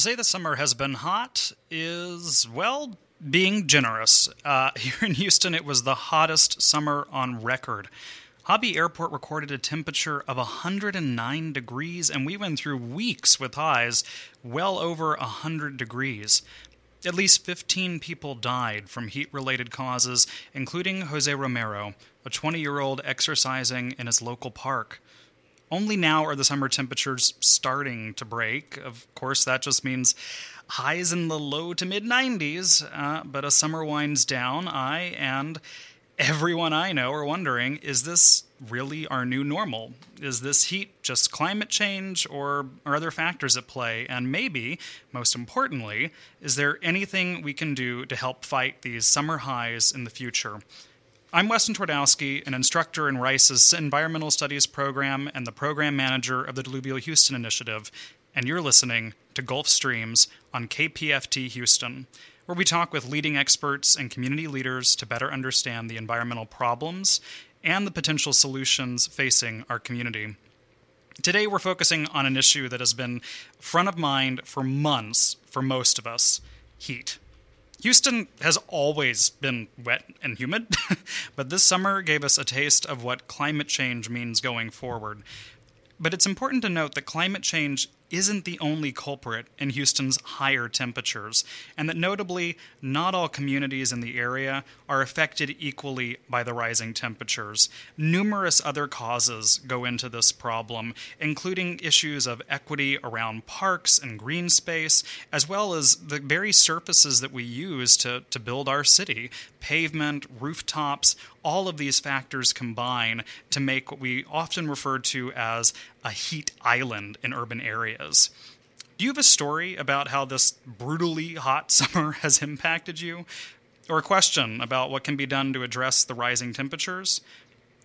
To say the summer has been hot is, well, being generous. Uh, here in Houston, it was the hottest summer on record. Hobby Airport recorded a temperature of 109 degrees, and we went through weeks with highs well over 100 degrees. At least 15 people died from heat related causes, including Jose Romero, a 20 year old exercising in his local park. Only now are the summer temperatures starting to break. Of course, that just means highs in the low to mid 90s. Uh, but as summer winds down, I and everyone I know are wondering is this really our new normal? Is this heat just climate change or are other factors at play? And maybe, most importantly, is there anything we can do to help fight these summer highs in the future? I'm Weston Twardowski, an instructor in Rice's Environmental Studies program and the program manager of the Diluvial Houston Initiative, and you're listening to Gulf Streams on KPFT Houston, where we talk with leading experts and community leaders to better understand the environmental problems and the potential solutions facing our community. Today, we're focusing on an issue that has been front of mind for months for most of us heat. Houston has always been wet and humid, but this summer gave us a taste of what climate change means going forward. But it's important to note that climate change isn't the only culprit in Houston's higher temperatures, and that notably, not all communities in the area are affected equally by the rising temperatures. Numerous other causes go into this problem, including issues of equity around parks and green space, as well as the very surfaces that we use to, to build our city pavement, rooftops, all of these factors combine to make what we often refer to as a heat island in urban areas. Do you have a story about how this brutally hot summer has impacted you? Or a question about what can be done to address the rising temperatures?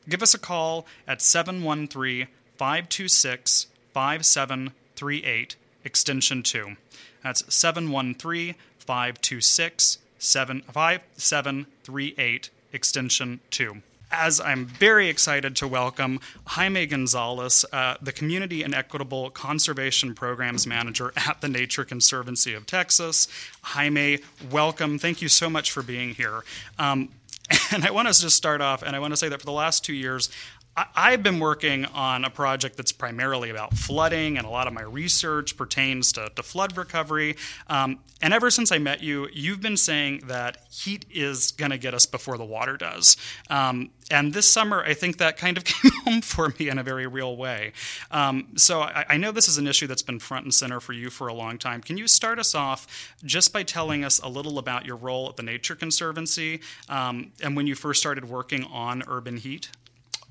Give us a call at 713 526 5738, extension 2. That's 713 526 5738, extension 2 as I'm very excited to welcome Jaime Gonzalez, uh, the Community and Equitable Conservation Programs Manager at the Nature Conservancy of Texas. Jaime, welcome. Thank you so much for being here. Um, and I want us to start off, and I want to say that for the last two years, I've been working on a project that's primarily about flooding, and a lot of my research pertains to, to flood recovery. Um, and ever since I met you, you've been saying that heat is going to get us before the water does. Um, and this summer, I think that kind of came home for me in a very real way. Um, so I, I, know this is an issue that's been front and center for you for a long time. Can you start us off just by telling us a little about your role at the Nature Conservancy um, and when you first started working on urban heat?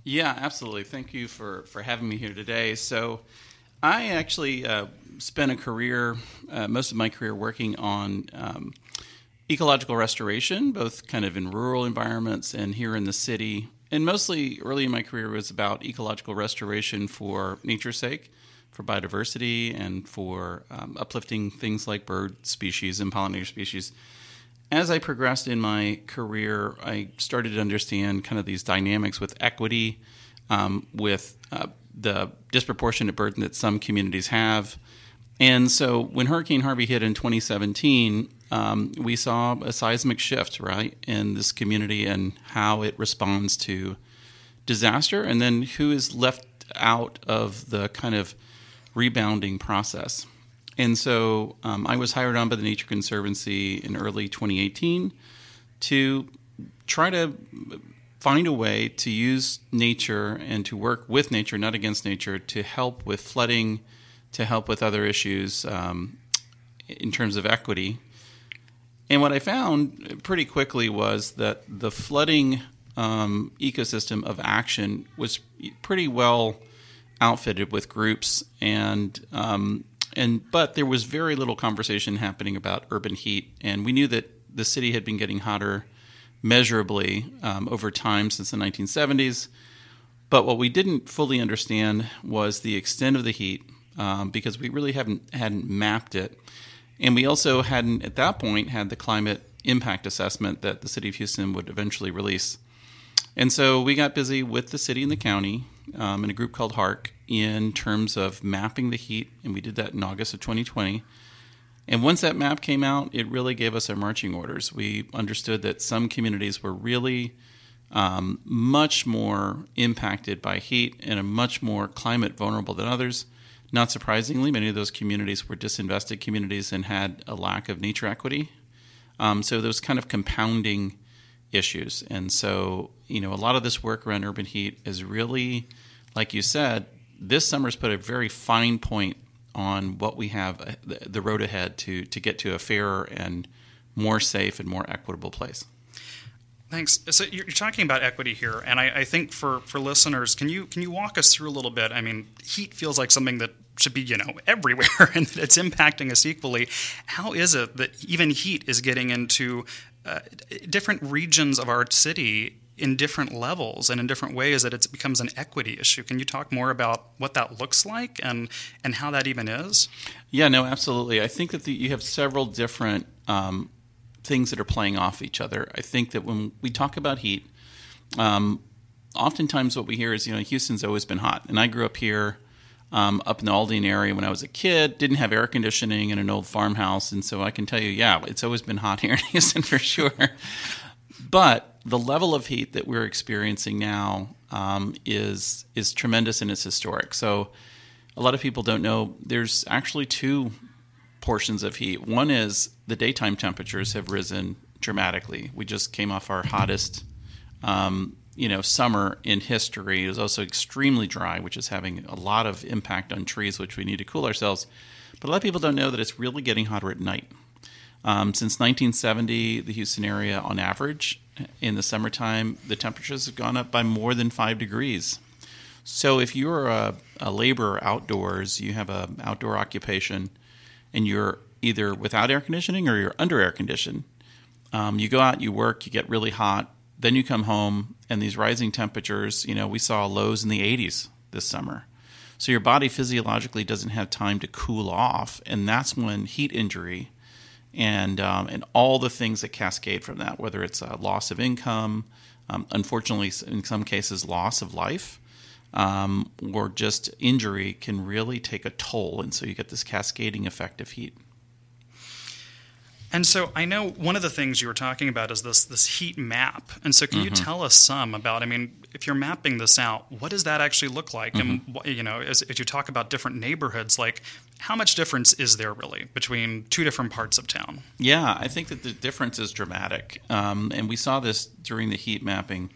Yeah, absolutely. Thank you for, for having me here today. So, I actually uh, spent a career, uh, most of my career, working on um, ecological restoration, both kind of in rural environments and here in the city. And mostly early in my career was about ecological restoration for nature's sake, for biodiversity, and for um, uplifting things like bird species and pollinator species as I progressed in my career, I started to understand kind of these dynamics with equity, um, with uh, the disproportionate burden that some communities have. And so when Hurricane Harvey hit in 2017, um, we saw a seismic shift, right, in this community and how it responds to disaster, and then who is left out of the kind of rebounding process. And so um, I was hired on by the Nature Conservancy in early 2018 to try to find a way to use nature and to work with nature, not against nature, to help with flooding, to help with other issues um, in terms of equity. And what I found pretty quickly was that the flooding um, ecosystem of action was pretty well outfitted with groups and um, and but there was very little conversation happening about urban heat, and we knew that the city had been getting hotter measurably um, over time since the 1970s. But what we didn't fully understand was the extent of the heat um, because we really haven't hadn't mapped it, and we also hadn't at that point had the climate impact assessment that the city of Houston would eventually release. And so we got busy with the city and the county um, in a group called HARC in terms of mapping the heat, and we did that in August of 2020. And once that map came out, it really gave us our marching orders. We understood that some communities were really um, much more impacted by heat and are much more climate vulnerable than others. Not surprisingly, many of those communities were disinvested communities and had a lack of nature equity. Um, so those kind of compounding issues. And so, you know, a lot of this work around urban heat is really, like you said, this summer's put a very fine point on what we have uh, the road ahead to to get to a fairer and more safe and more equitable place. Thanks. So you're talking about equity here, and I, I, think for, for listeners, can you can you walk us through a little bit? I mean, heat feels like something that should be you know everywhere, and it's impacting us equally. How is it that even heat is getting into uh, different regions of our city in different levels and in different ways that it becomes an equity issue. Can you talk more about what that looks like and and how that even is? Yeah, no, absolutely. I think that the, you have several different um, things that are playing off each other. I think that when we talk about heat, um, oftentimes what we hear is you know Houston's always been hot, and I grew up here. Um, up in the Aldine area when I was a kid, didn't have air conditioning in an old farmhouse, and so I can tell you, yeah, it's always been hot here in Houston for sure. But the level of heat that we're experiencing now um, is is tremendous and it's historic. So a lot of people don't know there's actually two portions of heat. One is the daytime temperatures have risen dramatically. We just came off our hottest um, you know summer in history. It was also extremely dry, which is having a lot of impact on trees, which we need to cool ourselves. But a lot of people don't know that it's really getting hotter at night. Um, since 1970, the Houston area, on average, in the summertime, the temperatures have gone up by more than five degrees. So if you're a, a laborer outdoors, you have an outdoor occupation, and you're either without air conditioning or you're under air conditioned, um, you go out, you work, you get really hot, then you come home, and these rising temperatures, you know, we saw lows in the 80s this summer. So your body physiologically doesn't have time to cool off, and that's when heat injury and um, and all the things that cascade from that, whether it's a loss of income, um, unfortunately, in some cases, loss of life, um, or just injury, can really take a toll, and so you get this cascading effect of heat. And so I know one of the things you were talking about is this this heat map. And so can mm-hmm. you tell us some about? I mean, if you're mapping this out, what does that actually look like? Mm-hmm. And you know, as, as, you talk about different neighborhoods, like how much difference is there really between two different parts of town? Yeah, I think that the difference is dramatic, um, and we saw this during the heat mapping.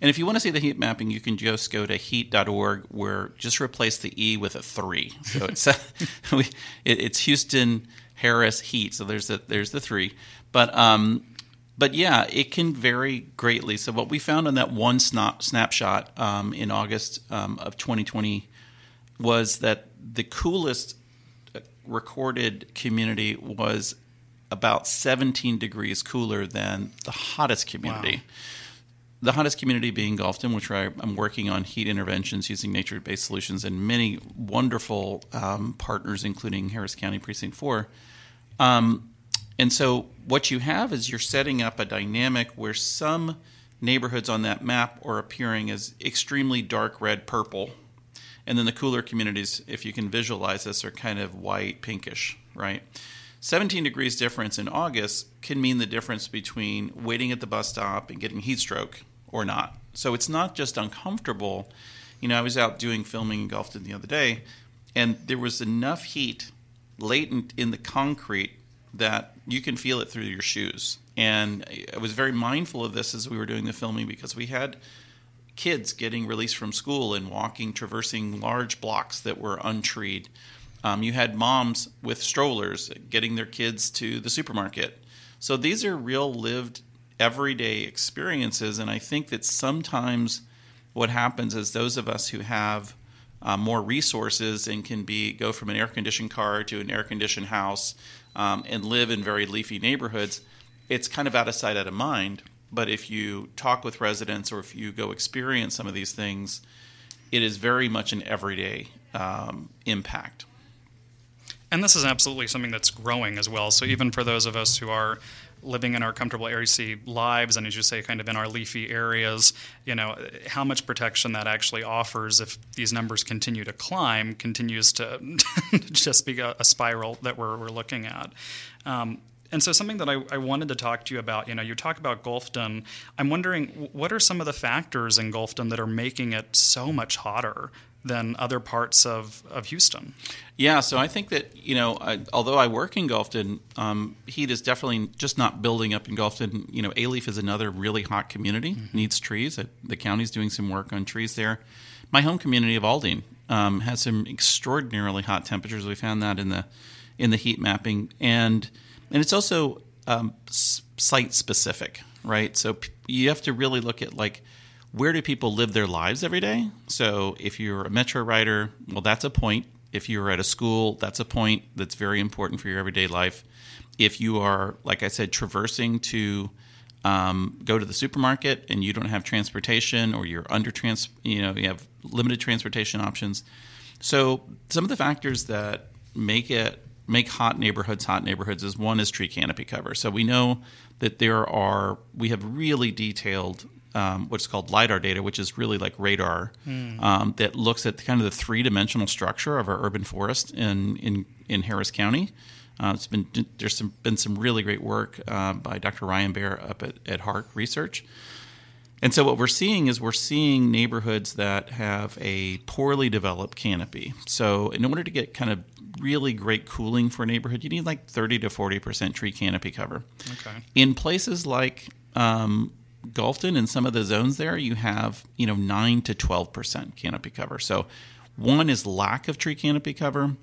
And if you want to see the heat mapping, you can just go to heat.org, where just replace the e with a three. So it's it, it's Houston Harris Heat. So there's the there's the three, but um, but yeah, it can vary greatly. So what we found on that one snap, snapshot um, in August um, of 2020 was that the coolest uh, recorded community was about 17 degrees cooler than the hottest community. Wow. The hottest community being Gulfton, which I, am working on heat interventions using nature based solutions, and many wonderful um, partners, including Harris County Precinct 4. Um, and so what you have is you're setting up a dynamic where some neighborhoods on that map are appearing as extremely dark red purple. And then the cooler communities, if you can visualize this, are kind of white pinkish, right? 17 degrees difference in August can mean the difference between waiting at the bus stop and getting heat stroke or not. So it's not just uncomfortable. You know, I was out doing filming in Gulfton the other day, and there was enough heat latent in the concrete that you can feel it through your shoes. And I was very mindful of this as we were doing the filming because we had kids getting released from school and walking, traversing large blocks that were untreed. Um, you had moms with strollers getting their kids to the supermarket. So these are real lived everyday experiences. And I think that sometimes what happens is those of us who have uh, more resources and can be go from an air conditioned car to an air conditioned house um, and live in very leafy neighborhoods, it's kind of out of sight, out of mind. But if you talk with residents or if you go experience some of these things, it is very much an everyday um, impact. And this is absolutely something that's growing as well. So even for those of us who are living in our comfortable AC lives, and as you say, kind of in our leafy areas, you know, how much protection that actually offers if these numbers continue to climb continues to just be a, a, spiral that we're, we're looking at. Um, and so, something that I, I, wanted to talk to you about, you know, you talk about Gulfton. I'm wondering what are some of the factors in Gulfton that are making it so much hotter than other parts of, of Houston? Yeah, so I think that, you know, I, although I work in Gulfton, um, heat is definitely just not building up in Gulfton. You know, Alief is another really hot community, mm-hmm. needs trees. The county's doing some work on trees there. My home community of Aldine um, has some extraordinarily hot temperatures. We found that in the in the heat mapping. And and it's also um, site specific, right? So p- you have to really look at like where do people live their lives every day. So if you're a metro rider, well, that's a point. If you're at a school, that's a point that's very important for your everyday life. If you are, like I said, traversing to um, go to the supermarket and you don't have transportation, or you're under trans, you know, you have limited transportation options. So some of the factors that make it make hot neighborhoods hot neighborhoods is one is tree canopy cover. So we know that there are we have really detailed um, what's called lidar data, which is really like radar mm. um, that looks at kind of the three dimensional structure of our urban forest in in, in Harris County. Uh, it's been there's some, been some really great work uh, by Dr. Ryan Baer up at, at HARC Research. And so what we're seeing is we're seeing neighborhoods that have a poorly developed canopy. So in order to get kind of really great cooling for a neighborhood, you need like 30 to 40% tree canopy cover. Okay. In places like um, Gulfton and some of the zones there, you have, you know, 9 to 12% canopy cover. So one is lack of tree canopy cover.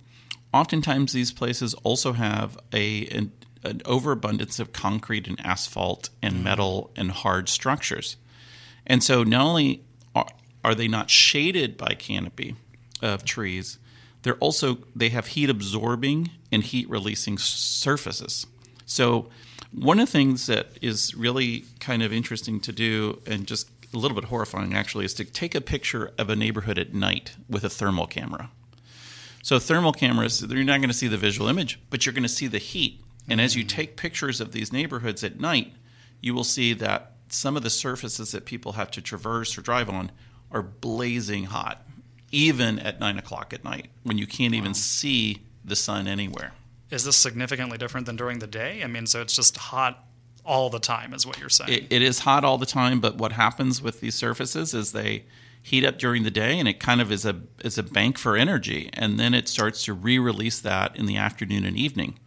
Oftentimes these places also have a an, an overabundance of concrete and asphalt and mm. metal and hard structures. And so not only are, are they not shaded by canopy of trees, they're also they have heat absorbing and heat releasing surfaces. So one of the things that is really kind of interesting to do and just a little bit horrifying actually is to take a picture of a neighborhood at night with a thermal camera. So thermal cameras, you're not going to see the visual image, but you're going to see the heat. And as you take pictures of these neighborhoods at night, you will see that some of the surfaces that people have to traverse or drive on are blazing hot even at nine o'clock at night when you can't wow. even see the sun anywhere. Is this significantly different than during the day? I mean, so it's just hot all the time, is what you're saying? it, it is hot all the time, but what happens with these surfaces is they heat up during the day, and it kind of is a is a bank for energy, and then it starts to re-release that in the afternoon and evening.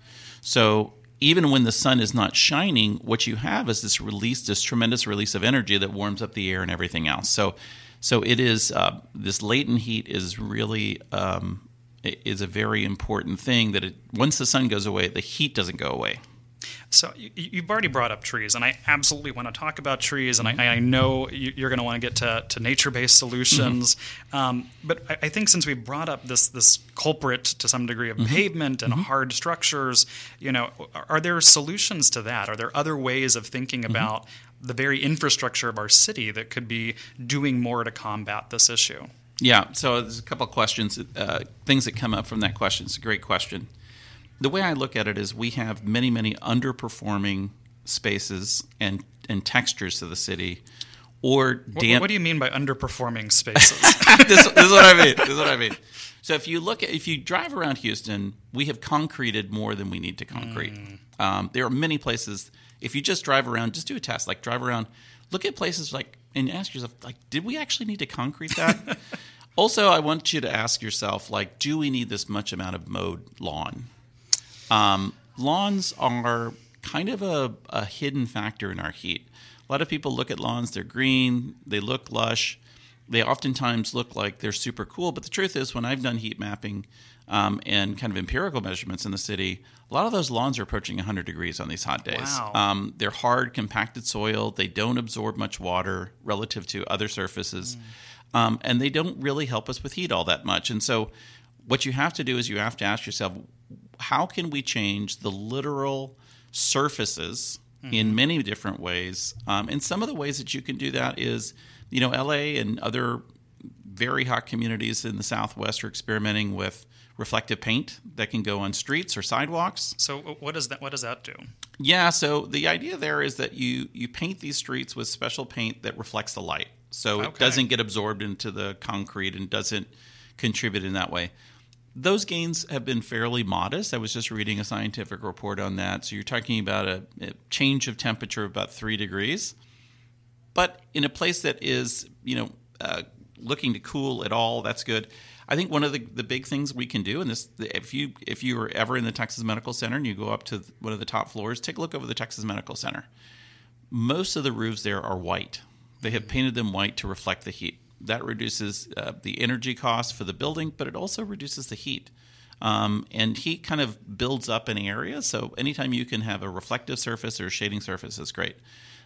So even when the sun is not shining, what you have is this release, this tremendous release of energy that warms up the air and everything else. So so it is uh, this latent heat is really um, is a very important thing. That it, once the sun goes away, the heat doesn't go away. So you, have already brought up trees, and I absolutely want to talk about trees, and I, I know you're going to want to get to, to nature-based solutions. Mm-hmm. Um, but I, I, think since we brought up this this culprit to some degree of mm-hmm. pavement and mm-hmm. hard structures, you know, are there solutions to that? Are there other ways of thinking mm-hmm. about the very infrastructure of our city that could be doing more to combat this issue? Yeah, so there's a couple of questions, uh, things that come up from that question. It's a great question. The way I look at it is we have many, many underperforming spaces and, and textures to the city. Or damp- what, what do you mean by underperforming spaces? this, this, is what I mean. This is what I mean. So if you look at if you drive around Houston, we have concreted more than we need to concrete. Mm. Um, there are many places if you just drive around, just do a test. Like drive around, look at places like, and ask yourself, like, did we actually need to concrete that? also, I want you to ask yourself, like, do we need this much amount of mowed lawn? Um, lawns are kind of a, a hidden factor in our heat. A lot of people look at lawns; they're green, they look lush, they oftentimes look like they're super cool. But the truth is, when I've done heat mapping um, and kind of empirical measurements in the city, a lot of those lawns are approaching 100 degrees on these hot days. Wow. Um, they're hard, compacted soil. They don't absorb much water relative to other surfaces. Mm. Um, and they don't really help us with heat all that much. And so, what you have to do is you have to ask yourself, how can we change the literal surfaces mm-hmm. in many different ways? Um, and some of the ways that you can do that is, you know, LA and other very hot communities in the Southwest are experimenting with reflective paint that can go on streets or sidewalks. So what does that what does that do? Yeah, so the idea there is that you you paint these streets with special paint that reflects the light. So it doesn't get absorbed into the concrete and doesn't contribute in that way. Those gains have been fairly modest. I was just reading a scientific report on that. So you're talking about a, a change of temperature of about three degrees. But in a place that is, you know, uh, looking to cool at all, that's good. I think one of the, the big things we can do, and this, if you if you are ever in the Texas Medical Center and you go up to one of the top floors, take a look over the Texas Medical Center. Most of the roofs there are white. They have painted them white to reflect the heat. That reduces uh, the energy cost for the building, but it also reduces the heat. Um, and heat kind of builds up in areas. So anytime you can have a reflective surface or a shading surface is great.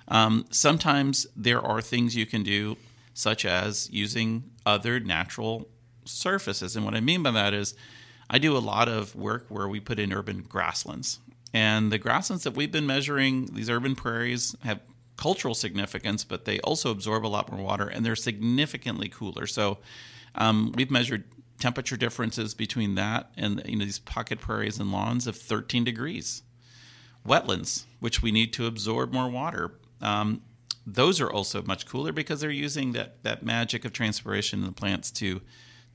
Um, sometimes there are things you can do, such as using other natural surfaces. And what I mean by that is, I do a lot of work where we put in urban grasslands. And the grasslands that we've been measuring, these urban prairies, have cultural significance, but they also absorb a lot more water and they're significantly cooler. So um, we've measured temperature differences between that and you know these pocket prairies and lawns of 13 degrees wetlands, which we need to absorb more water. Um, those are also much cooler because they're using that, that magic of transpiration in the plants to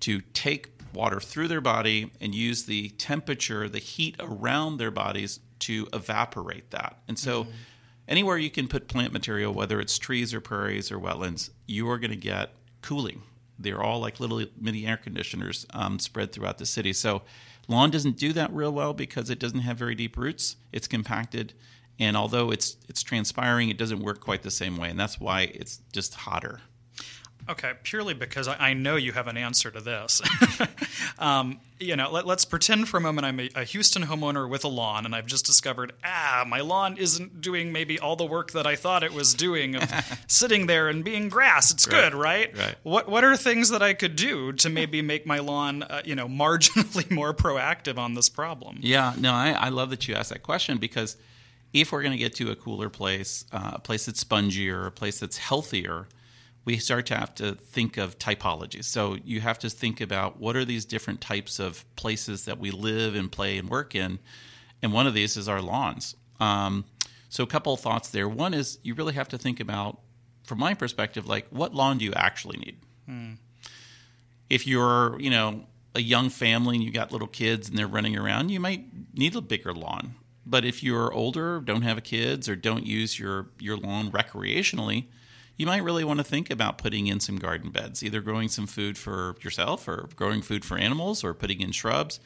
to take water through their body and use the temperature, the heat around their bodies to evaporate that. And so, anywhere you can put plant material, whether it's trees or prairies or wetlands, you are going to get cooling. They're all like little mini air conditioners um, spread throughout the city. So, lawn doesn't do that real well because it doesn't have very deep roots. It's compacted, and although it's it's transpiring, it doesn't work quite the same way, and that's why it's just hotter. Okay, purely because I, I know you have an answer to this. um, you know, let, us pretend for a moment I'm a, a Houston homeowner with a lawn, and I've just discovered, ah, my lawn isn't doing maybe all the work that I thought it was doing of sitting there and being grass. It's Right, good, right? right. What What are things that I could do to maybe make my lawn, uh, you know, marginally more proactive on this problem? Yeah, no, I, I love that you asked that question because if we're going to get to a cooler place, uh, a place that's spongier, a place that's healthier, we start to have to think of typologies. So you have to think about what are these different types of places that we live and play and work in, and one of these is our lawns. Um, so a couple of thoughts there. One is you really have to think about, from my perspective, like what lawn do you actually need? if you're, you know, a young family and you got little kids and they're running around, you might need a bigger lawn. But if you're older, don't have kids, or don't use your, your lawn recreationally, you might really want to think about putting in some garden beds, either growing some food for yourself or growing food for animals or putting in shrubs.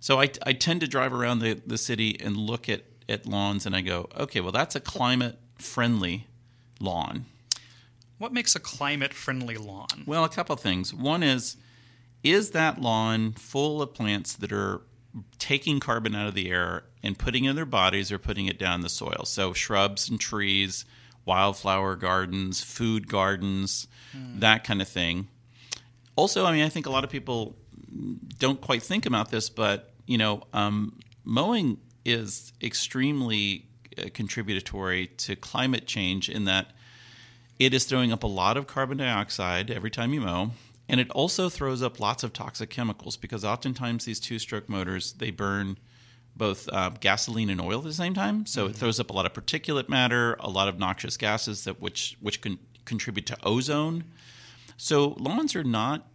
So I, I tend to drive around the, the city and look at, at lawns and I go, okay, well, that's a climate friendly lawn. What makes a climate friendly lawn? Well, a couple things. One is, is that lawn full of plants that are taking carbon out of the air and putting it in their bodies or putting it down the soil? So shrubs and trees, wildflower gardens, food gardens, that kind of thing. Also, I mean, I think a lot of people don't quite think about this, but you know, um, mowing is extremely uh, contributory to climate change in that it is throwing up a lot of carbon dioxide every time you mow and it also throws up lots of toxic chemicals because oftentimes these two-stroke motors they burn both uh, gasoline and oil at the same time. So it throws up a lot of particulate matter a lot of noxious gases that which which can contribute to ozone. So lawns are not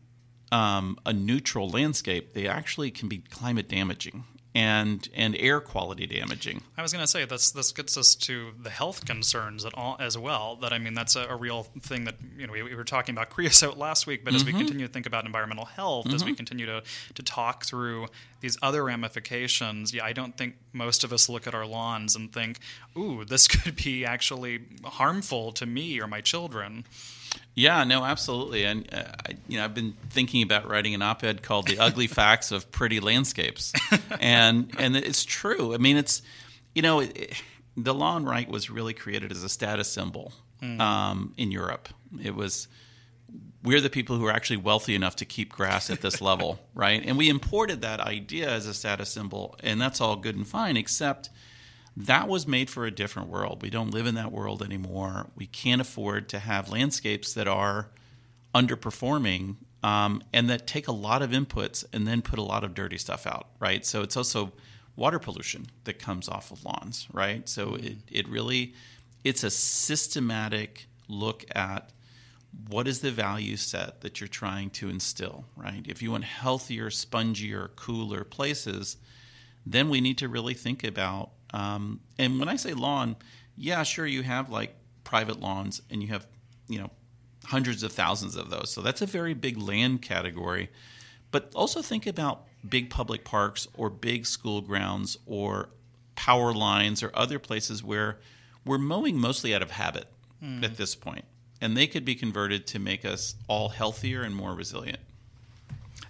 um, a neutral landscape. They actually can be climate damaging and and air quality damaging I was going to say this. This gets us to the health concerns at all as well. That I mean, that's a, a real thing that you know we, we were talking about creosote last week. But as we mm-hmm. continue to think about environmental health, as we mm-hmm. continue to to talk through these other ramifications, yeah, I don't think most of us look at our lawns and think, "Ooh, this could be actually harmful to me or my children." Yeah, no, absolutely. And uh, I, you know, I've been thinking about writing an op-ed called "The Ugly Facts of Pretty Landscapes," and and it's true. I mean, it's you know, it, it- the lawn right was really created as a status symbol um, in Europe. It was we're the people who are actually wealthy enough to keep grass at this level, right? And we imported that idea as a status symbol, and that's all good and fine, except that was made for a different world. We don't live in that world anymore. We can't afford to have landscapes that are underperforming um, and that take a lot of inputs and then put a lot of dirty stuff out, right? So it's also water pollution that comes off of lawns, right? So it, it really it's a systematic look at what is the value set that you're trying to instill, right? If you want healthier, spongier, cooler places, then we need to really think about. Um, and when I say lawn, yeah, sure, you have like private lawns and you have, you know, hundreds of thousands of those. So that's a very big land category. But also think about big public parks or big school grounds or power lines or other places where we're mowing mostly out of habit mm. at this point. point and they could be converted to make us all healthier and more resilient.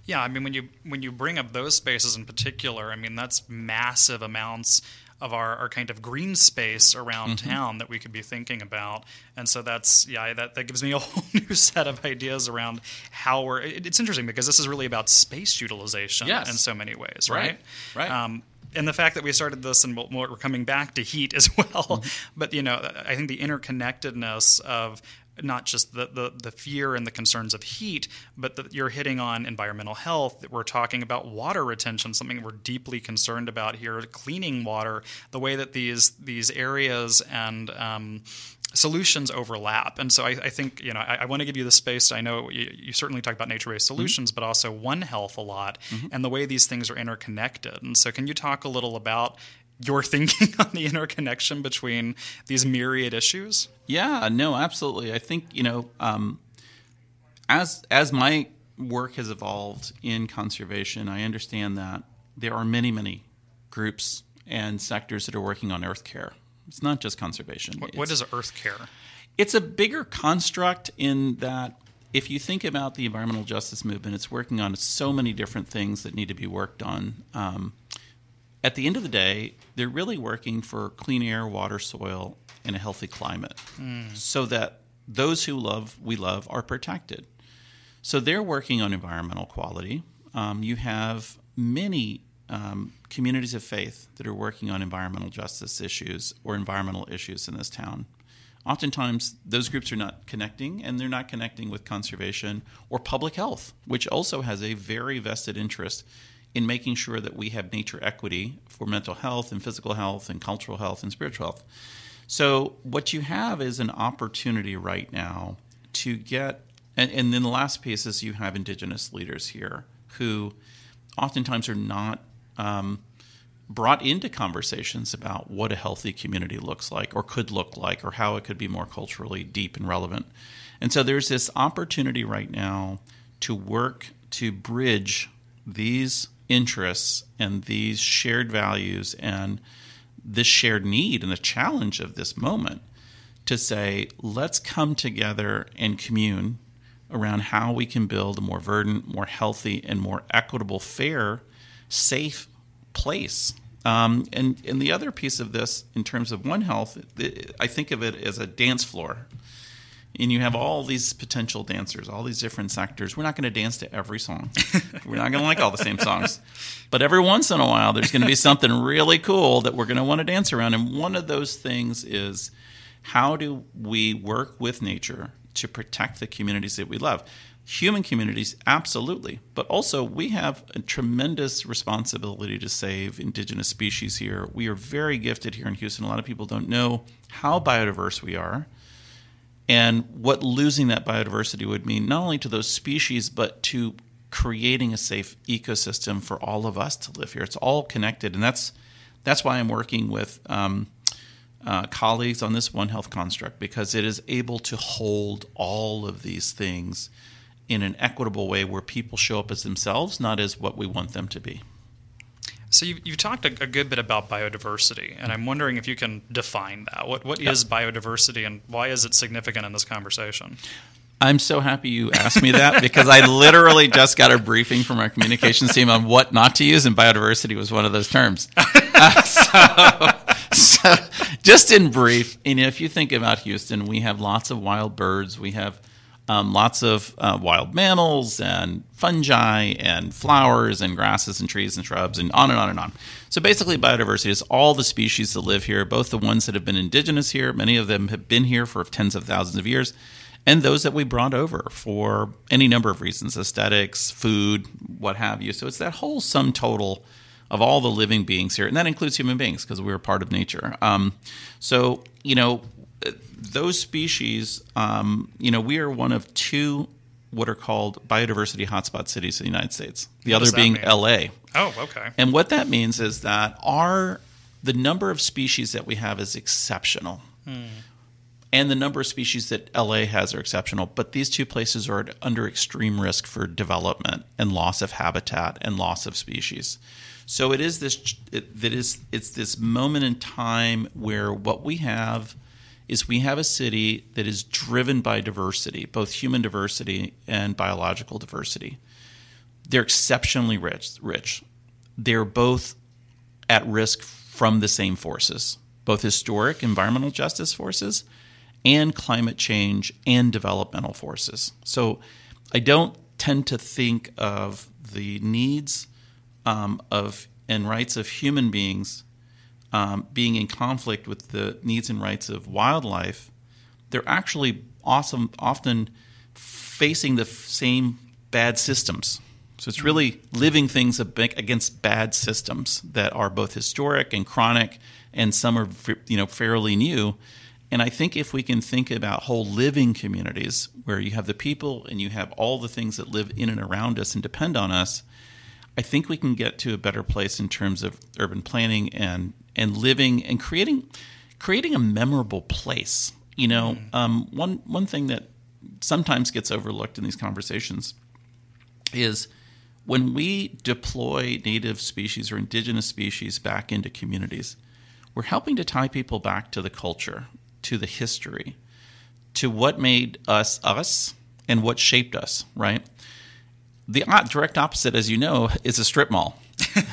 Yeah, I mean when you when you bring up those spaces in particular, I mean that's massive amounts of our, our kind of green space around mm-hmm. town that we could be thinking about. And so that's yeah, that, that gives me a whole new set of ideas around how we're it, it's interesting because this is really about space utilization yes. in so many ways, right? Right. right. Um, and the fact that we started this and we're coming back to heat as well. Mm-hmm. But you know, I think the interconnectedness of not just the, the, the, fear and the concerns of heat, but that you're hitting on environmental health. We're talking about water retention, something we're deeply concerned about here, cleaning water, the way that these these areas and um, solutions overlap. And so I, I think, you know, I, I, want to give you the space. I know you, you certainly talk about nature based mm-hmm. solutions, mm-hmm. but also One Health a lot mm-hmm. and the way these things are interconnected. And so, can you talk a little about your thinking on the interconnection between these myriad issues? Yeah, no, absolutely. I think you know, um, as as my work has evolved in conservation, I understand that there are many, many groups and sectors that are working on earth care. It's not just conservation. What, what is earth care? It's a bigger construct in that if you think about the environmental justice movement, it's working on so many different things that need to be worked on. Um, at the end of the day, they're really working for clean air, water, soil, and a healthy climate mm. so that those who love, we love, are protected. So they're working on environmental quality. Um, you have many um, communities of faith that are working on environmental justice issues or environmental issues in this town. Oftentimes, those groups are not connecting, and they're not connecting with conservation or public health, which also has a very vested interest in making sure that we have nature equity for mental health and physical health and cultural health and spiritual health. So, what you have is an opportunity right now to get, and, and then the last piece is you have indigenous leaders here who oftentimes are not um, brought into conversations about what a healthy community looks like or could look like or how it could be more culturally deep and relevant. And so there's this opportunity right now to work to bridge these interests and these shared values and this shared need and the challenge of this moment to say, let's come together and commune around how we can build a more verdant, more healthy, and more equitable, fair, safe place. Um, and, and the other piece of this, in terms of One Health, I think of it as a dance floor and you have all these potential dancers, all these different sectors. We're not going to dance to every song. we're not going to like all the same songs. But every once in a while, there's going to be something really cool that we're going to want to dance around. And one of those things is how do we work with nature to protect the communities that we love? Human communities, absolutely. But also, we have a tremendous responsibility to save indigenous species here. We are very gifted here in Houston. A lot of people don't know how biodiverse we are and what losing that biodiversity would mean, not only to those species, but to creating a safe ecosystem for all of us to live here. It's all connected, and that's that's why I'm working with um, uh, colleagues on this One Health construct because it is able to hold all of these things in an equitable way where people show up as themselves, not as what we want them to be. So you've, you've talked a, a, good bit about biodiversity, and I'm wondering if you can define that. What what is biodiversity, and why is it significant in this conversation? I'm so happy you asked me that because I literally just got a briefing from our communications team on what not to use, and biodiversity was one of those terms. Uh, so, so, just in brief, you know, if you think about Houston, we have lots of wild birds. We have um, lots of uh, wild mammals and fungi and flowers and grasses and trees and shrubs and on and on and on. So basically, biodiversity is all the species that live here, both the ones that have been indigenous here, many of them have been here for tens of thousands of years, and those that we brought over for any number of reasons aesthetics, food, what have you. So it's that whole sum total of all the living beings here, and that includes human beings because we're part of nature. Um, so, you know, those species, um, you know, we are one of two what are called biodiversity hotspot cities in the United States. The What other being mean? LA. Oh, okay. And what that means is that our the number of species that we have is exceptional. And the number of species that LA has are exceptional, but these two places are under extreme risk for development and loss of habitat and loss of species. So it is this it, that is it's this moment in time where what we have is we have a city that is driven by diversity, both human diversity and biological diversity. They're exceptionally rich. Rich. They're both at risk from the same forces, both historic environmental justice forces and climate change and developmental forces. So I don't tend to think of the needs um, of and rights of human beings um, being in conflict with the needs and rights of wildlife. They're actually awesome, often facing the same bad systems. So it's really living things against bad systems that are both historic and chronic, and some are you know fairly new. And I think if we can think about whole living communities where you have the people and you have all the things that live in and around us and depend on us, I think we can get to a better place in terms of urban planning and and living and creating creating a memorable place. You know, um, one one thing that sometimes gets overlooked in these conversations is when we deploy native species or indigenous species back into communities, we're helping to tie people back to the culture, to the history, to what made us us and what shaped us, right? The direct opposite, as you know, is a strip mall.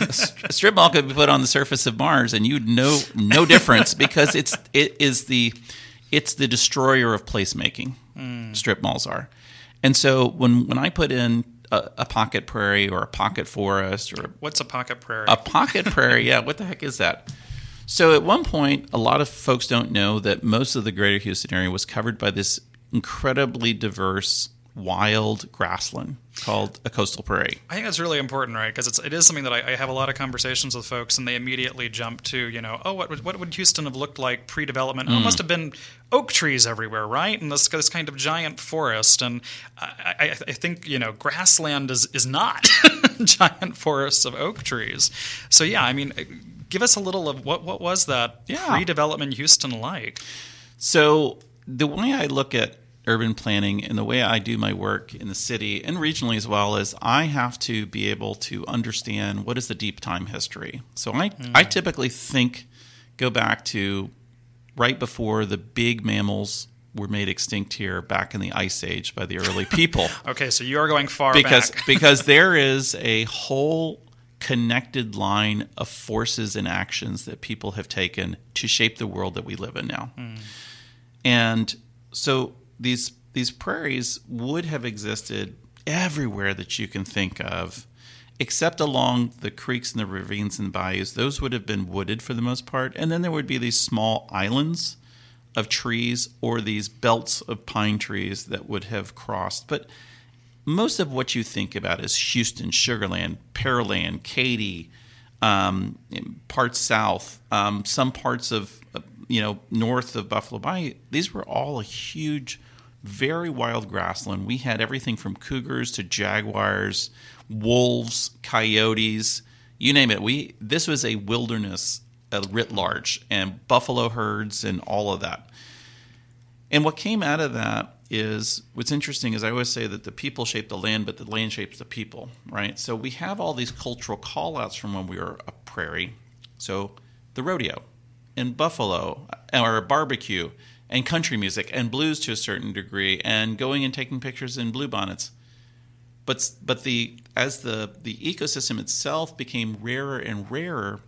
a strip mall could be put on the surface of Mars, and you'd know no difference because it's it is the it's the destroyer of placemaking. Hmm. Strip malls are, and so when when I put in a, a pocket prairie or a pocket forest or What's a pocket prairie? a pocket prairie, yeah, what the heck is that? So at one point, a lot of folks don't know that most of the greater Houston area was covered by this incredibly diverse wild grassland called a coastal prairie. I think that's really important, right? Because it's something that I, I have a lot of conversations with folks, and they immediately jump to, you know, oh, what would, what would Houston have looked like pre-development? Oh, it hmm. must have been oak trees everywhere, right? And this this kind of giant forest. And I, I, I think you know, grassland is is not giant forests of oak trees. So yeah, I mean, uh, give us a little of what what was that Yeah. pre-development Houston like? So the way I look at urban planning and the way I do my work in the city and regionally as well is I have to be able to understand what is the deep time history. So I I mm. typically think go back to right before the big mammals were made extinct here back in the ice age by the early people Okay, so you are going far because because there is a whole connected line of forces and actions that people have taken to shape the world that we live in now. Mm. And so these these prairies would have existed everywhere that you can think of, except along the creeks and the ravines and bayous. Those would have been wooded for the most part, and then there would be these small islands of trees or these belts of pine trees that would have crossed. But most of what you think about is Houston, Sugarland, Pearland, Katy, um, parts south, um, some parts of uh, you know north of Buffalo Bayou. These were all a huge, very wild grassland. We had everything from cougars to jaguars, wolves, coyotes, you name it. We this was a wilderness uh, writ large, and buffalo herds and all of that. And what came out of that is what's interesting is I always say that the people shape the land, but the land shapes the people, right? So we have all these cultural call outs from when we were a prairie. So the rodeo and buffalo or barbecue and country music and blues to a certain degree and going and taking pictures in bluebonnets. But but the as the the ecosystem itself became rarer and rarer,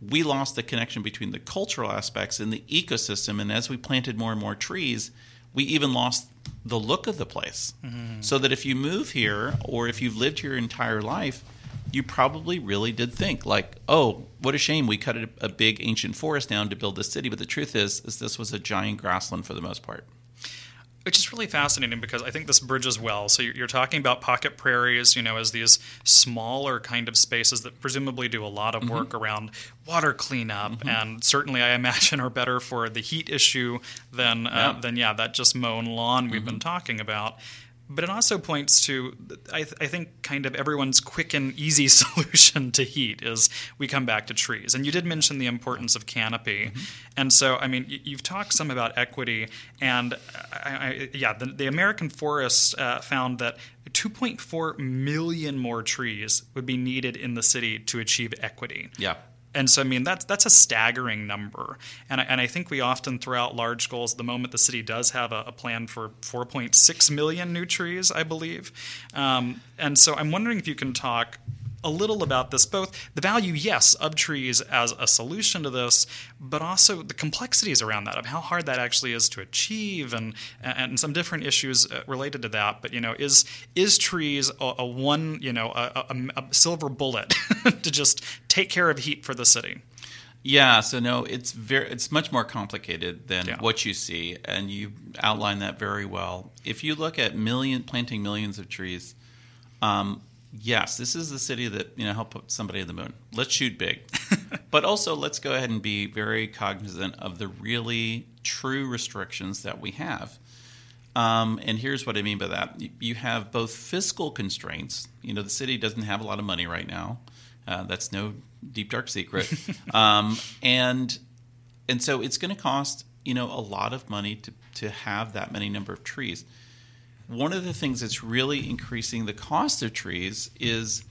we lost the connection between the cultural aspects and the ecosystem. And as we planted more and more trees, we even lost the look of the place. Mm-hmm. So that if you move here or if you've lived here your entire life, you probably really did think like, "Oh, what a shame we cut a, a big ancient forest down to build this city." But the truth is, is this was a giant grassland for the most part. Which is really fascinating because I think this bridges well. So you're talking about pocket prairies, you know, as these smaller kind of spaces that presumably do a lot of work mm-hmm. around water cleanup, mm-hmm. and certainly I imagine are better for the heat issue than uh, yeah. Uh, than yeah that just mown lawn we've mm-hmm. been talking about but it also points to I, th- I, think kind of everyone's quick and easy solution to heat is we come back to trees. And you did mention the importance of canopy. Mm-hmm. and so i mean you've talked some about equity. And I, I, yeah the, the, american forest uh, found that 2.4 million more trees would be needed in the city to achieve equity. Yeah and so, I mean, that's that's a staggering number. And I, and I think we often throw out large goals. The moment the city does have a, a plan for 4.6 million new trees, I believe. Um, and so, I'm wondering if you can talk a little about this both the value, yes, of trees as a solution to this, but also the complexities around that of how hard that actually is to achieve and and some different issues uh, related to that. But you know, is is trees a, a one you know a, a, a silver bullet to just take care of heat for the city? Yeah, so no, it's very it's much more complicated than yeah. what you see, and you outline that very well. If you look at million planting millions of trees, um, yes, this is the city that you know helped put somebody in the moon. Let's shoot big, but also let's go ahead and be very cognizant of the really true restrictions that we have. Um, and here's what I mean by that: you have both fiscal constraints. You know, the city doesn't have a lot of money right now. Uh, that's no deep dark secret, um, and and so it's going to cost you know a lot of money to to have that many number of trees one of the things that's really increasing the cost of trees is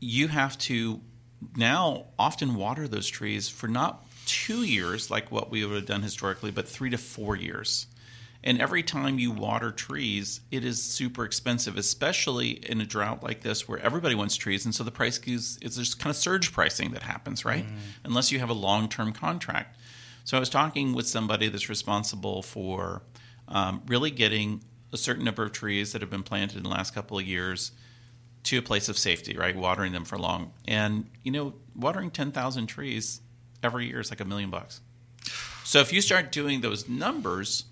you have to now often water those trees for not two years like what we would have done historically, but three to four years. And every time you water trees, it is super expensive, especially in a drought like this where everybody wants trees. And so the price goes, it's just kind of surge pricing that happens, right? Mm. Unless you have a long term contract. So I was talking with somebody that's responsible for um, really getting a certain number of trees that have been planted in the last couple of years to a place of safety, right? Watering them for long. And, you know, watering 10,000 trees every year is like a million bucks. So if you start doing those numbers,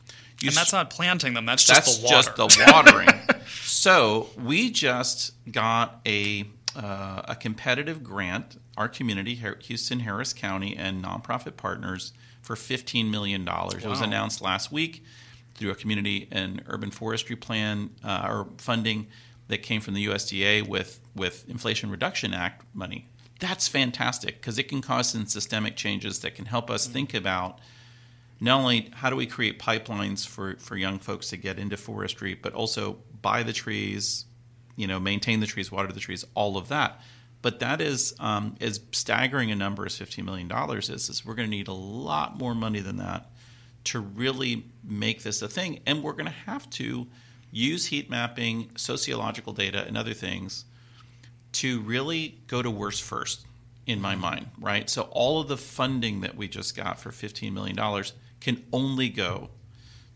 and that's not planting them, that's just that's the water. just the watering. so we just got a, uh, a competitive grant, our community, Houston Harris County, and nonprofit partners for $15 million. Wow. It was announced last week through a community and urban forestry plan uh, or funding that came from the USDA with with Inflation Reduction Act money. That's fantastic because it can cause some systemic changes that can help us mm-hmm. think about not only how do we create pipelines for, for young folks to get into forestry, but also buy the trees, you know, maintain the trees, water the trees, all of that. But that is um, as staggering a number as $15 million is, is we're going to need a lot more money than that to really make this a thing. And we're going to have to use heat mapping, sociological data, and other things to really go to worse first, in my mind, right? So all of the funding that we just got for $15 million can only go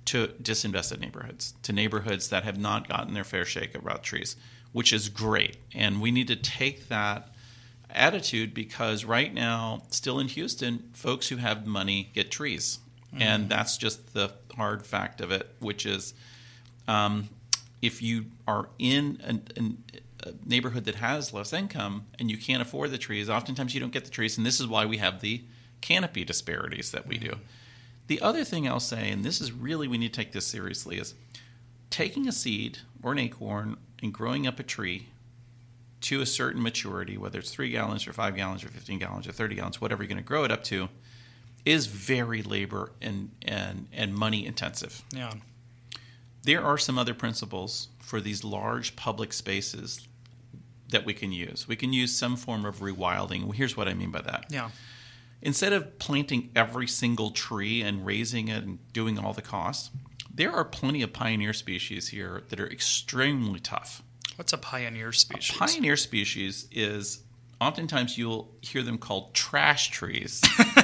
to disinvested neighborhoods, to neighborhoods that have not gotten their fair shake of trees, which is great. And we need to take that attitude because right now, still in Houston, folks who have money get trees Mm-hmm. And that's just the hard fact of it, which is um, if you are in an, an, a neighborhood that has less income and you can't afford the trees, oftentimes you don't get the trees. And this is why we have the canopy disparities that we do. Mm-hmm. The other thing I'll say, and this is really, we need to take this seriously, is taking a seed or an acorn and growing up a tree to a certain maturity, whether it's three gallons or five gallons or 15 gallons or 30 gallons, whatever you're going to grow it up to, is very labor and, and, and money intensive. Yeah. There are some other principles for these large public spaces that we can use. We can use some form of rewilding. Here's what I mean by that. Yeah. Instead of planting every single tree and raising it and doing all the costs, there are plenty of pioneer species here that are extremely tough. What's a pioneer species? A pioneer species is oftentimes you'll hear them called trash trees.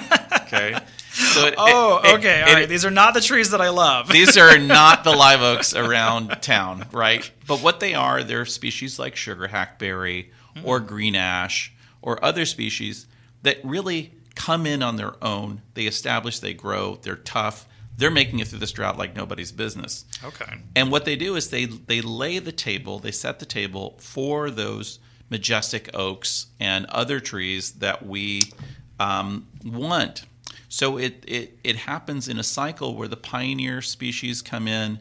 okay. So it, oh, it, okay. It, All right. These are not the trees that I love. these are not the live oaks around town, right? But what they are, they're species like sugar hackberry mm-hmm. or green ash or other species that really come in on their own. They establish, they grow, they're tough, they're making it through this drought like nobody's business. Okay. And what they do is they they lay the table, they set the table for those majestic oaks and other trees that we um, want. So it, it it happens in a cycle where the pioneer species come in,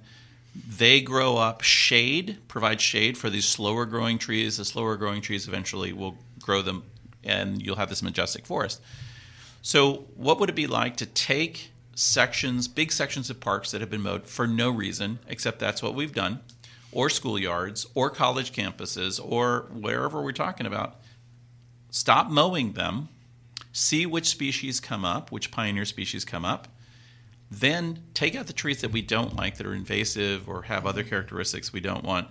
they grow up, shade provide shade for these slower growing trees. The slower growing trees eventually will grow them, and you'll have this majestic forest. So, what would it be like to take sections, big sections of parks that have been mowed for no reason, except that's what we've done, or schoolyards, or college campuses, or wherever we're talking about? Stop mowing them, see which species come up, which pioneer species come up, then take out the trees that we don't like, that are invasive or have other characteristics we don't want.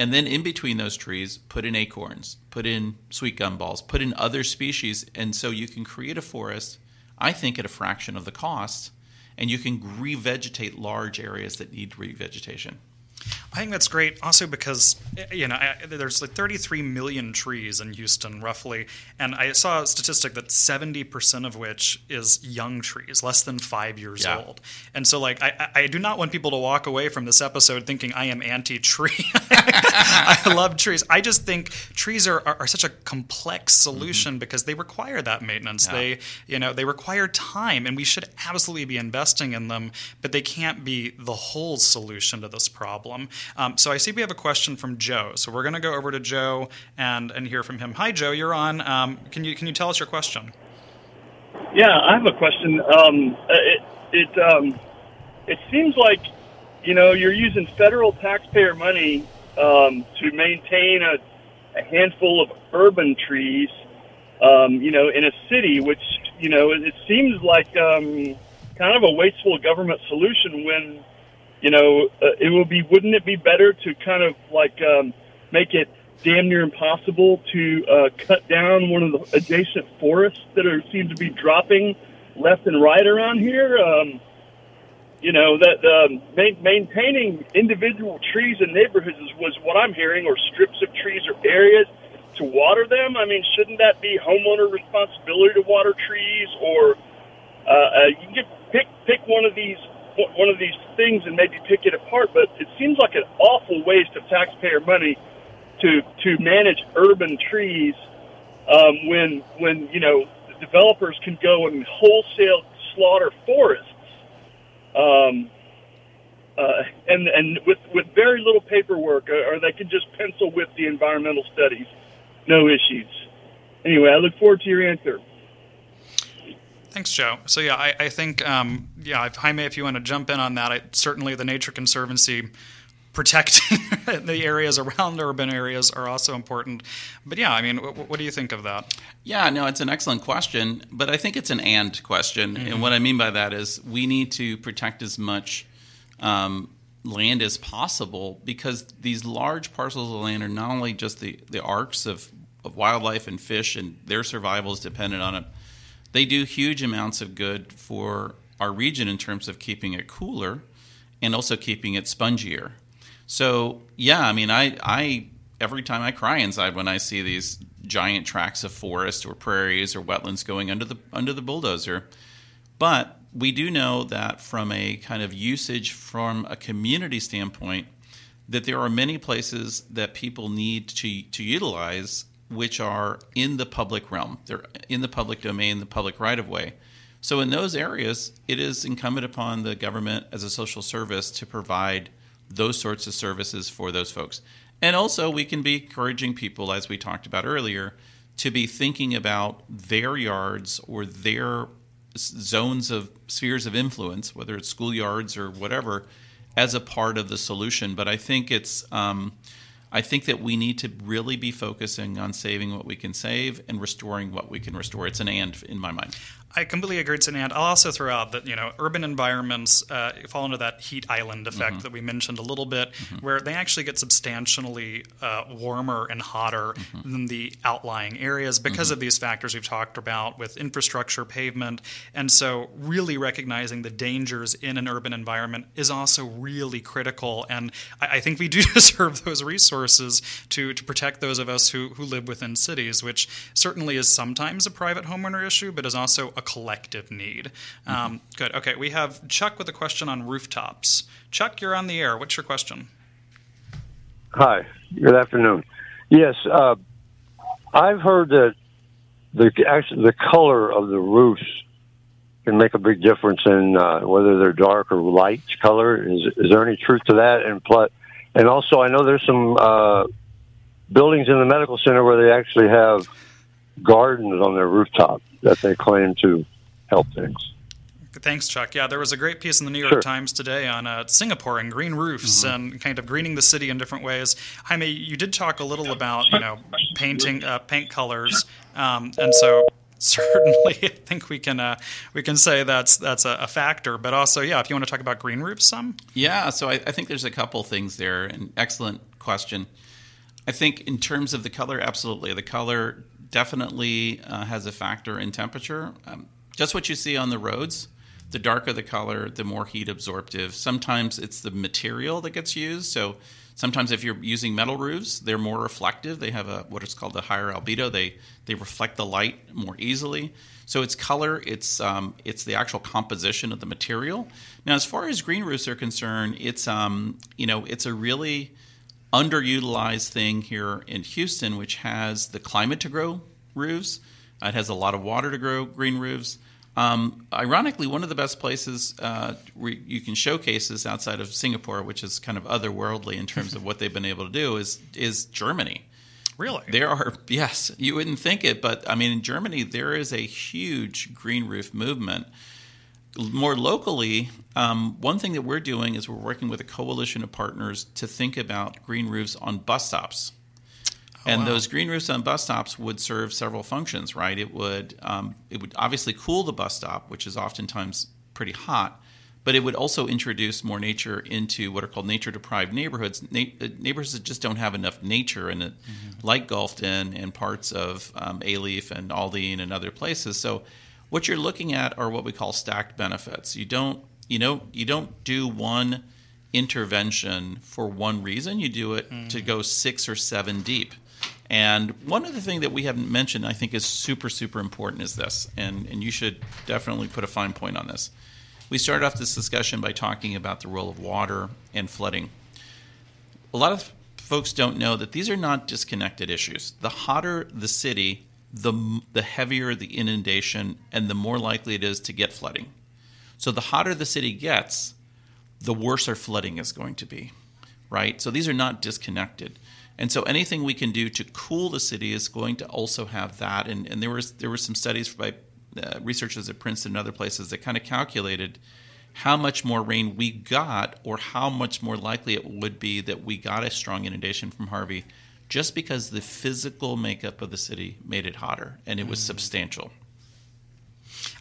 And then in between those trees, put in acorns, put in sweet gumballs, put in other species. And so you can create a forest, I think, at a fraction of the cost, and you can revegetate large areas that need revegetation. I think that's great. Also, because you know, I, there's like 33 million trees in Houston, roughly, and I saw a statistic that 70 percent of which is young trees, less than five years Yeah. old. And so, like, I, I do not want people to walk away from this episode thinking I am anti-tree. I love trees. I just think trees are, are, are such a complex solution because they require that maintenance. Mm-hmm. Yeah. They, you know, they require time, and we should absolutely be investing in them. But they can't be the whole solution to this problem. Um, so I see we have a question from Joe. So we're going to go over to Joe and and hear from him. Hi, Joe. You're on. Um, can you can you tell us your question? Yeah, I have a question. Um, it it um, it seems like you know you're using federal taxpayer money um, to maintain a, a handful of urban trees. Um, you know, in a city, which you know it, it seems like kind of a wasteful government solution. When you know uh, it will be, wouldn't it be better to kind of like um, make it damn near impossible to uh, cut down one of the adjacent forests that are seem to be dropping left and right around here. Um, you know that um, ma- maintaining individual trees in neighborhoods was what I'm hearing, or strips of trees or areas to water them. I mean, shouldn't that be homeowner responsibility to water trees, or uh, uh, you can just pick pick one of these one of these things and maybe pick it apart? But it seems like an awful waste of taxpayer money to to manage urban trees um, when when you know developers can go and wholesale slaughter forests. Um, uh, and and with with very little paperwork or, or they can just pencil whip the environmental studies. No issues. Anyway i look forward to your answer Thanks, Joe. So yeah, I, I think um, yeah, if, Jaime, if you want to jump in on that, I, certainly the Nature Conservancy protecting the areas around urban areas are also important. But yeah, I mean, what, what do you think of that? Yeah, no, it's an excellent question, but I think it's an and question. And what I mean by that is we need to protect as much um, land as possible because these large parcels of land are not only just the, the arks of, of wildlife and fish, and their survival is dependent on it. They do huge amounts of good for our region in terms of keeping it cooler and also keeping it spongier. So yeah, I mean, I I every time I cry inside when I see these giant tracts of forest or prairies or wetlands going under the under the bulldozer. But we do know that from a kind of usage from a community standpoint, that there are many places that people need to to utilize which are in the public realm. They're in the public domain, the public right of way. So in those areas, it is incumbent upon the government as a social service to provide those sorts of services for those folks. And also, we can be encouraging people, as we talked about earlier, to be thinking about their yards or their zones of spheres of influence, whether it's schoolyards or whatever, as a part of the solution. But I think it's. Um, I think that we need to really be focusing on saving what we can save and restoring what we can restore. It's an and in my mind. I completely agree. And. I'll also throw out that you know urban environments uh, fall into that heat island effect that we mentioned a little bit, where they actually get substantially uh, warmer and hotter than the outlying areas because of these factors we've talked about with infrastructure, pavement, and so really recognizing the dangers in an urban environment is also really critical. And I, I think we do deserve those resources to to protect those of us who who live within cities, which certainly is sometimes a private homeowner issue, but is also a collective need. Um, good. Okay, we have Chuck with a question on rooftops. Chuck, you're on the air. What's your question? Hi. Good afternoon. Yes, uh, I've heard that the actually the color of the roofs can make a big difference in uh, whether they're dark or light color. Is is there any truth to that? And plus, and also, I know there's some uh, buildings in the medical center where they actually have gardens on their rooftop that they claim to help things. Thanks, Chuck. Yeah, there was a great piece in the New York Sure. Times today on uh, Singapore and green roofs and kind of greening the city in different ways. Jaime, you did talk a little about you know painting uh, paint colors, um, and so certainly I think we can uh, we can say that's that's a, a factor. But also, yeah, if you want to talk about green roofs, some Yeah, so I, I think there's a couple things there. An excellent question. I think in terms of the color, absolutely, the color definitely uh, has a factor in temperature. Um, just what you see on the roads. The darker the color, the more heat absorptive. Sometimes it's the material that gets used. So sometimes if you're using metal roofs, they're more reflective. They have a what is called a higher albedo. They they reflect the light more easily. So it's color, it's um, it's the actual composition of the material. Now, as far as green roofs are concerned, it's um, you know it's a really underutilized thing here in Houston, which has the climate to grow roofs. Uh, It has a lot of water to grow green roofs. Um, ironically, one of the best places uh, where you can showcase this outside of Singapore, which is kind of otherworldly in terms of what they've been able to do, is is Germany. really. There are yes, you wouldn't think it, but I mean in Germany there is a huge green roof movement. More locally, um, one thing that we're doing is we're working with a coalition of partners to think about green roofs on bus stops. and wow. those green roofs on bus stops would serve several functions, right? It would um, it would obviously cool the bus stop, which is oftentimes pretty hot, but it would also introduce more nature into what are called nature deprived neighborhoods, Na- uh, neighborhoods that just don't have enough nature in it, like Gulfton and parts of um, Alief and Aldine and other places. So, what you're looking at are what we call stacked benefits. You don't you know you don't do one intervention for one reason. You do it to mm. go six or seven deep. And one other thing that we haven't mentioned, I think, is super, super important is this, and, and you should definitely put a fine point on this. We started off this discussion by talking about the role of water and flooding. A lot of folks don't know that these are not disconnected issues. The hotter the city, the, the heavier the inundation, and the more likely it is to get flooding. So the hotter the city gets, the worse our flooding is going to be, right? So these are not disconnected. And so anything we can do to cool the city is going to also have that. And, and there was there were some studies by uh, researchers at Princeton and other places that kind of calculated how much more rain we got, or how much more likely it would be that we got a strong inundation from Harvey, just because the physical makeup of the city made it hotter, and it was substantial.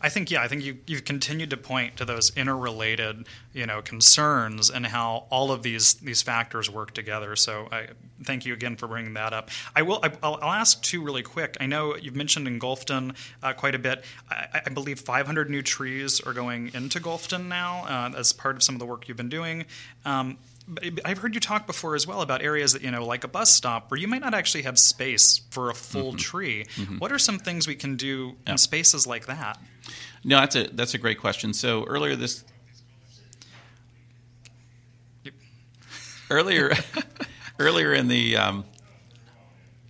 I think yeah, I think you you've continued to point to those interrelated, you know, concerns and how all of these these factors work together. So I thank you again for bringing that up. I will I, I'll, I'll ask two really quick. I know you've mentioned in Gulfton uh, quite a bit. I, I believe 500 new trees are going into Gulfton now uh, as part of some of the work you've been doing. Um, I've heard you talk before as well about areas that you know, like a bus stop, where you might not actually have space for a full tree. What are some things we can do in spaces like that? No, that's a that's a great question. So earlier this earlier earlier in the um,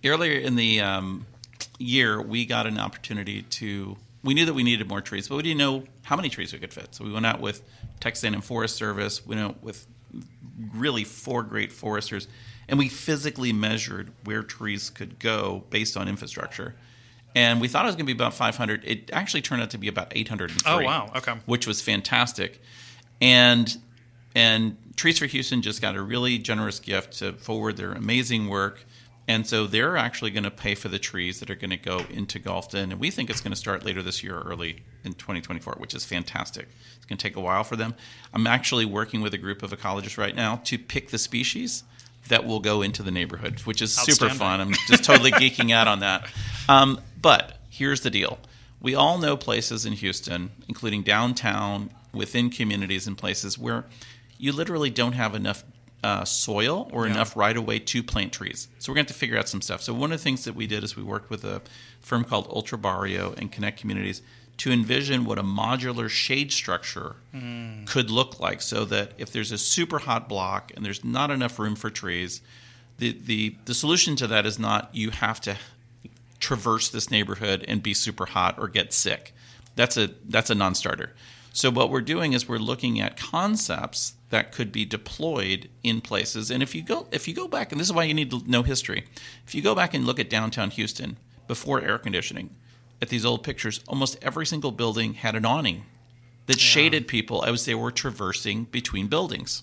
earlier in the um, year, we got an opportunity to. We knew that we needed more trees, but we didn't know how many trees we could fit. So we went out with Texas A&M Forest Service. We went out with really four great foresters, and we physically measured where trees could go based on infrastructure. And we thought it was going to be about 500. It actually turned out to be about 803 Oh wow, okay. which was fantastic. And and Trees for Houston just got a really generous gift to forward their amazing work. And so they're actually going to pay for the trees that are going to go into Gulfton. And we think it's going to start later this year early in 2024, which is fantastic. It's going to take a while for them. I'm actually working with a group of ecologists right now to pick the species that will go into the neighborhood, which is super fun. I'm just totally geeking out on that. Um, but here's the deal we all know places in Houston, including downtown, within communities and places where you literally don't have enough uh, soil or enough right away to plant trees. So we're going to have to figure out some stuff. So one of the things that we did is we worked with a firm called Ultra Barrio and Connect Communities to envision what a modular shade structure could look like so that if there's a super hot block and there's not enough room for trees, the, the, the solution to that is not you have to traverse this neighborhood and be super hot or get sick. That's a that's a non-starter. So what we're doing is we're looking at concepts that could be deployed in places. And if you go if you go back, and this is why you need to know history. If you go back and look at downtown Houston before air conditioning, at these old pictures, almost every single building had an awning that shaded people as they were traversing between buildings.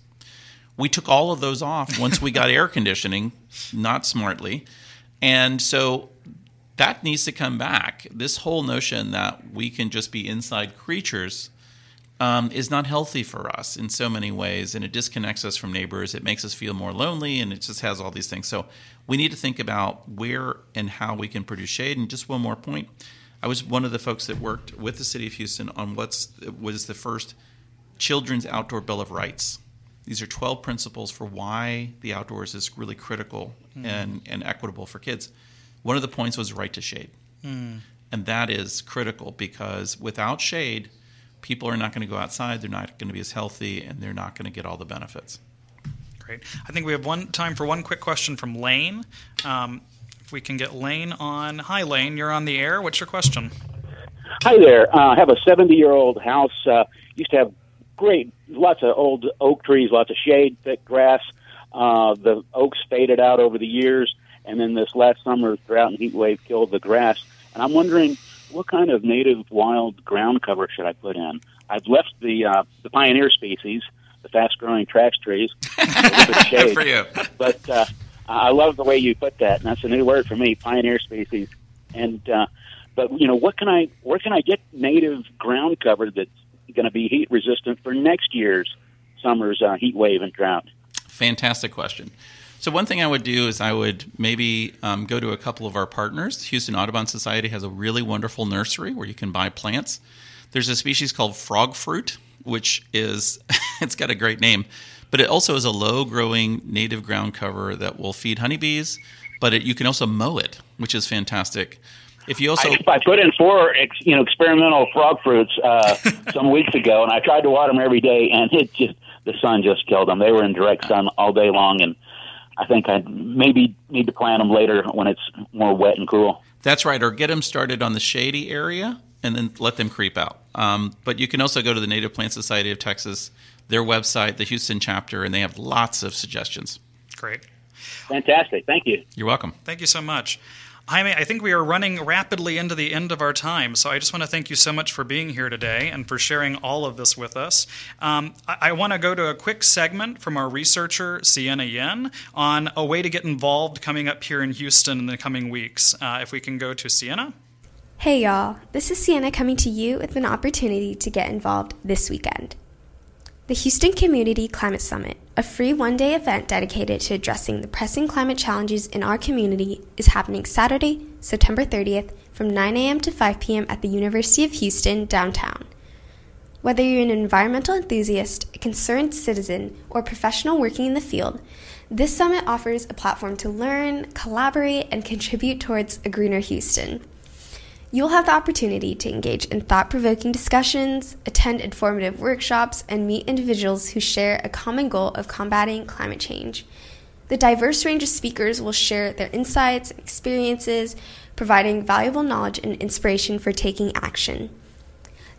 We took all of those off once we got air conditioning, not smartly. And so that needs to come back. This whole notion that we can just be inside creatures um, is not healthy for us in so many ways, and it disconnects us from neighbors. It makes us feel more lonely, and it just has all these things. So we need to think about where and how we can produce shade. And just one more point: I was one of the folks that worked with the city of Houston on what's was the first children's outdoor bill of rights. These are 12 principles for why the outdoors is really critical and, and equitable for kids. One of the points was right to shade. And that is critical because without shade, people are not going to go outside, they're not going to be as healthy, and they're not going to get all the benefits. Great. I think we have one time for one quick question from Lane. Um, if we can get Lane on. Hi, Lane. You're on the air. What's your question? Hi there. Uh, I have a 70 year old house. Uh, used to have great, lots of old oak trees, lots of shade, thick grass. Uh, the oaks faded out over the years, and then this last summer, drought and heat wave killed the grass. And I'm wondering what kind of native wild ground cover should I put in? I've left the uh, the pioneer species, the fast growing trash trees, shade. for you. but uh, I love the way you put that, and that's a new word for me, pioneer species. And uh, but you know, what can I where can I get native ground cover that's going to be heat resistant for next year's summer's uh, heat wave and drought? Fantastic question. So one thing I would do is I would maybe um, go to a couple of our partners. Houston Audubon Society has a really wonderful nursery where you can buy plants. There's a species called frog fruit, which is it's got a great name, but it also is a low-growing native ground cover that will feed honeybees. But it, you can also mow it, which is fantastic. If you also I, I put in four, ex, you know, experimental frog fruits uh, some weeks ago, and I tried to water them every day, and it just the sun just killed them. They were in direct sun all day long, and I think I maybe need to plant them later when it's more wet and cool. That's right, or get them started on the shady area and then let them creep out. Um, but you can also go to the Native Plant Society of Texas, their website, the Houston chapter, and they have lots of suggestions. Great. Fantastic. Thank you. You're welcome. Thank you so much. Jaime, I think we are running rapidly into the end of our time, so I just want to thank you so much for being here today and for sharing all of this with us. Um, I, I want to go to a quick segment from our researcher, Sienna Yen, on a way to get involved coming up here in Houston in the coming weeks. Uh, if we can go to Sienna. Hey y'all, this is Sienna coming to you with an opportunity to get involved this weekend. The Houston Community Climate Summit, a free one day event dedicated to addressing the pressing climate challenges in our community, is happening Saturday, September 30th from 9 a.m. to 5 p.m. at the University of Houston downtown. Whether you're an environmental enthusiast, a concerned citizen, or professional working in the field, this summit offers a platform to learn, collaborate, and contribute towards a greener Houston. You'll have the opportunity to engage in thought provoking discussions, attend informative workshops, and meet individuals who share a common goal of combating climate change. The diverse range of speakers will share their insights and experiences, providing valuable knowledge and inspiration for taking action.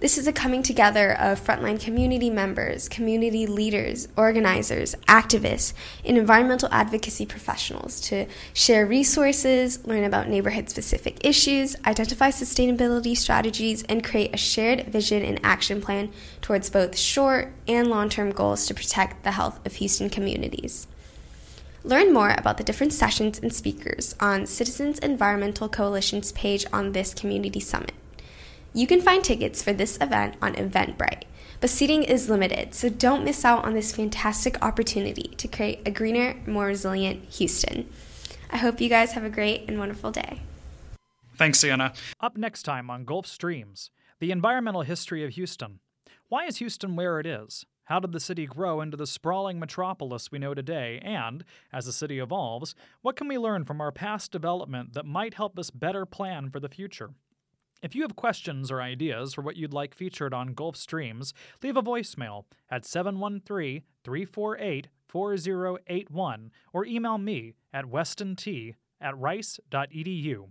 This is a coming together of frontline community members, community leaders, organizers, activists, and environmental advocacy professionals to share resources, learn about neighborhood specific issues, identify sustainability strategies, and create a shared vision and action plan towards both short and long term goals to protect the health of Houston communities. Learn more about the different sessions and speakers on Citizens Environmental Coalition's page on this community summit. You can find tickets for this event on Eventbrite, but seating is limited, so don't miss out on this fantastic opportunity to create a greener, more resilient Houston. I hope you guys have a great and wonderful day. Thanks, Sienna. Up next time on Gulf Streams, the environmental history of Houston. Why is Houston where it is? How did the city grow into the sprawling metropolis we know today? And, as the city evolves, what can we learn from our past development that might help us better plan for the future? If you have questions or ideas for what you'd like featured on Gulf Streams, leave a voicemail at 713 348 4081 or email me at westont at rice.edu.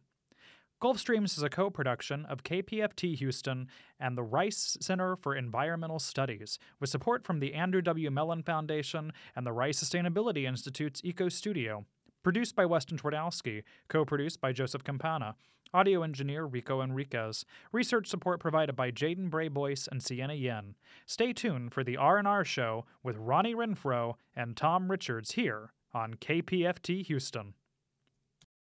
Gulf Streams is a co production of KPFT Houston and the Rice Center for Environmental Studies, with support from the Andrew W. Mellon Foundation and the Rice Sustainability Institute's Eco Studio. Produced by Weston Twardowski, co produced by Joseph Campana. Audio engineer Rico Enriquez. Research support provided by Jaden Bray Boyce and Sienna Yen. Stay tuned for the R&R show with Ronnie Renfro and Tom Richards here on KPFT Houston.